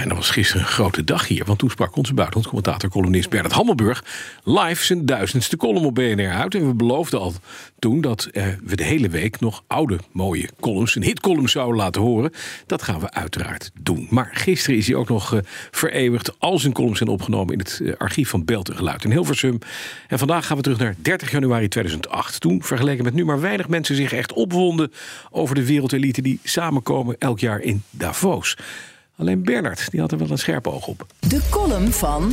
En dat was gisteren een grote dag hier. Want toen sprak onze buitenlandcommentator, columnist Bernard Hammelburg... live zijn duizendste column op BNR uit. En we beloofden al toen dat eh, we de hele week nog oude, mooie columns... een hitcolumn zouden laten horen. Dat gaan we uiteraard doen. Maar gisteren is hij ook nog uh, vereeuwigd. Al zijn columns zijn opgenomen in het uh, archief van Beeld en Geluid in Hilversum. En vandaag gaan we terug naar 30 januari 2008. Toen, vergeleken met nu, maar weinig mensen zich echt opwonden... over de wereldelite die samenkomen elk jaar in Davos... Alleen Bernard die had er wel een scherp oog op. De column van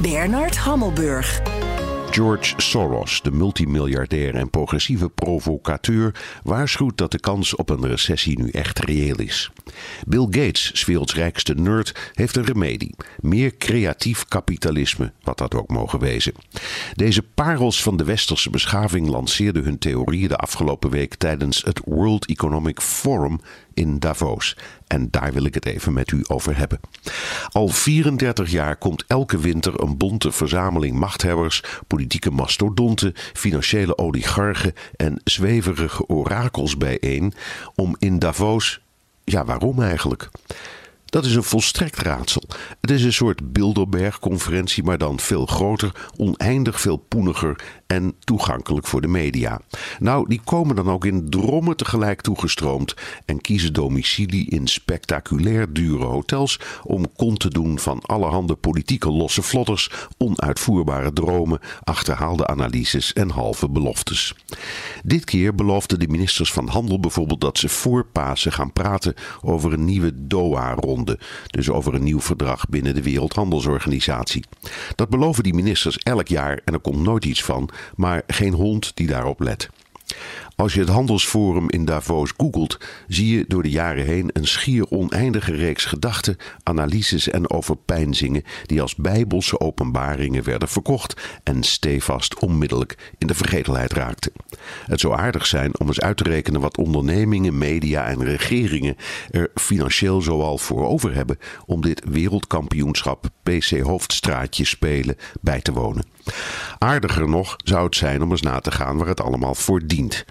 Bernard Hammelburg. George Soros, de multimiljardair en progressieve provocateur, waarschuwt dat de kans op een recessie nu echt reëel is. Bill Gates, 's werelds rijkste nerd, heeft een remedie: meer creatief kapitalisme, wat dat ook mogen wezen. Deze parels van de westerse beschaving lanceerden hun theorieën de afgelopen week tijdens het World Economic Forum in Davos. En daar wil ik het even met u over hebben. Al 34 jaar komt elke winter een bonte verzameling machthebbers, politieke mastodonten, financiële oligarchen en zweverige orakels bijeen om in Davos. Ja, waarom eigenlijk? Dat is een volstrekt raadsel. Het is een soort Bilderberg-conferentie, maar dan veel groter, oneindig veel poeniger en toegankelijk voor de media. Nou, die komen dan ook in drommen tegelijk toegestroomd en kiezen domicilie in spectaculair dure hotels om kont te doen van allerhande politieke losse vlodders, onuitvoerbare dromen, achterhaalde analyses en halve beloftes. Dit keer beloofden de ministers van Handel bijvoorbeeld dat ze voor Pasen gaan praten over een nieuwe Doha-ronde, dus over een nieuw verdrag binnen de Wereldhandelsorganisatie. Dat beloven die ministers elk jaar en er komt nooit iets van, maar geen hond die daarop let. Als je het handelsforum in Davos googelt, zie je door de jaren heen een schier oneindige reeks gedachten, analyses en overpeinzingen die als bijbelse openbaringen werden verkocht en stevast onmiddellijk in de vergetelheid raakten. Het zou aardig zijn om eens uit te rekenen wat ondernemingen, media en regeringen er financieel zoal voor over hebben om dit wereldkampioenschap PC Hoofdstraatje spelen bij te wonen. Aardiger nog zou het zijn om eens na te gaan waar het allemaal voor dient.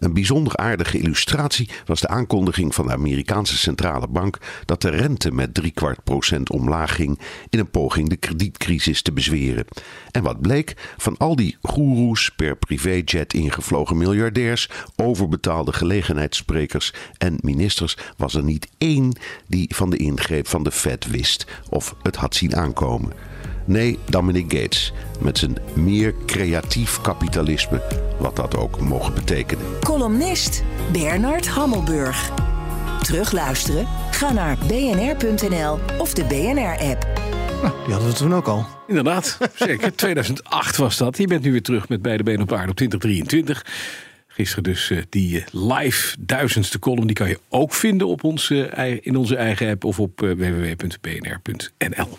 Een bijzonder aardige illustratie was de aankondiging van de Amerikaanse centrale bank dat de rente met driekwart procent omlaag ging in een poging de kredietcrisis te bezweren. En wat bleek? Van al die goeroes, per privéjet ingevlogen miljardairs, overbetaalde gelegenheidssprekers en ministers was er niet één die van de ingreep van de Fed wist of het had zien aankomen. Nee, Dominic Gates. Met zijn meer creatief kapitalisme, wat dat ook mogen betekenen. Columnist Bernard Hammelburg. Terugluisteren? Ga naar bnr.nl of de BNR-app. Nou, die hadden we toen ook al. Inderdaad, zeker. 2008 was dat. Je bent nu weer terug met beide benen op aarde op 2023. Gisteren dus uh, die live duizendste column. Die kan je ook vinden op ons, uh, in onze eigen app of op uh, www.bnr.nl.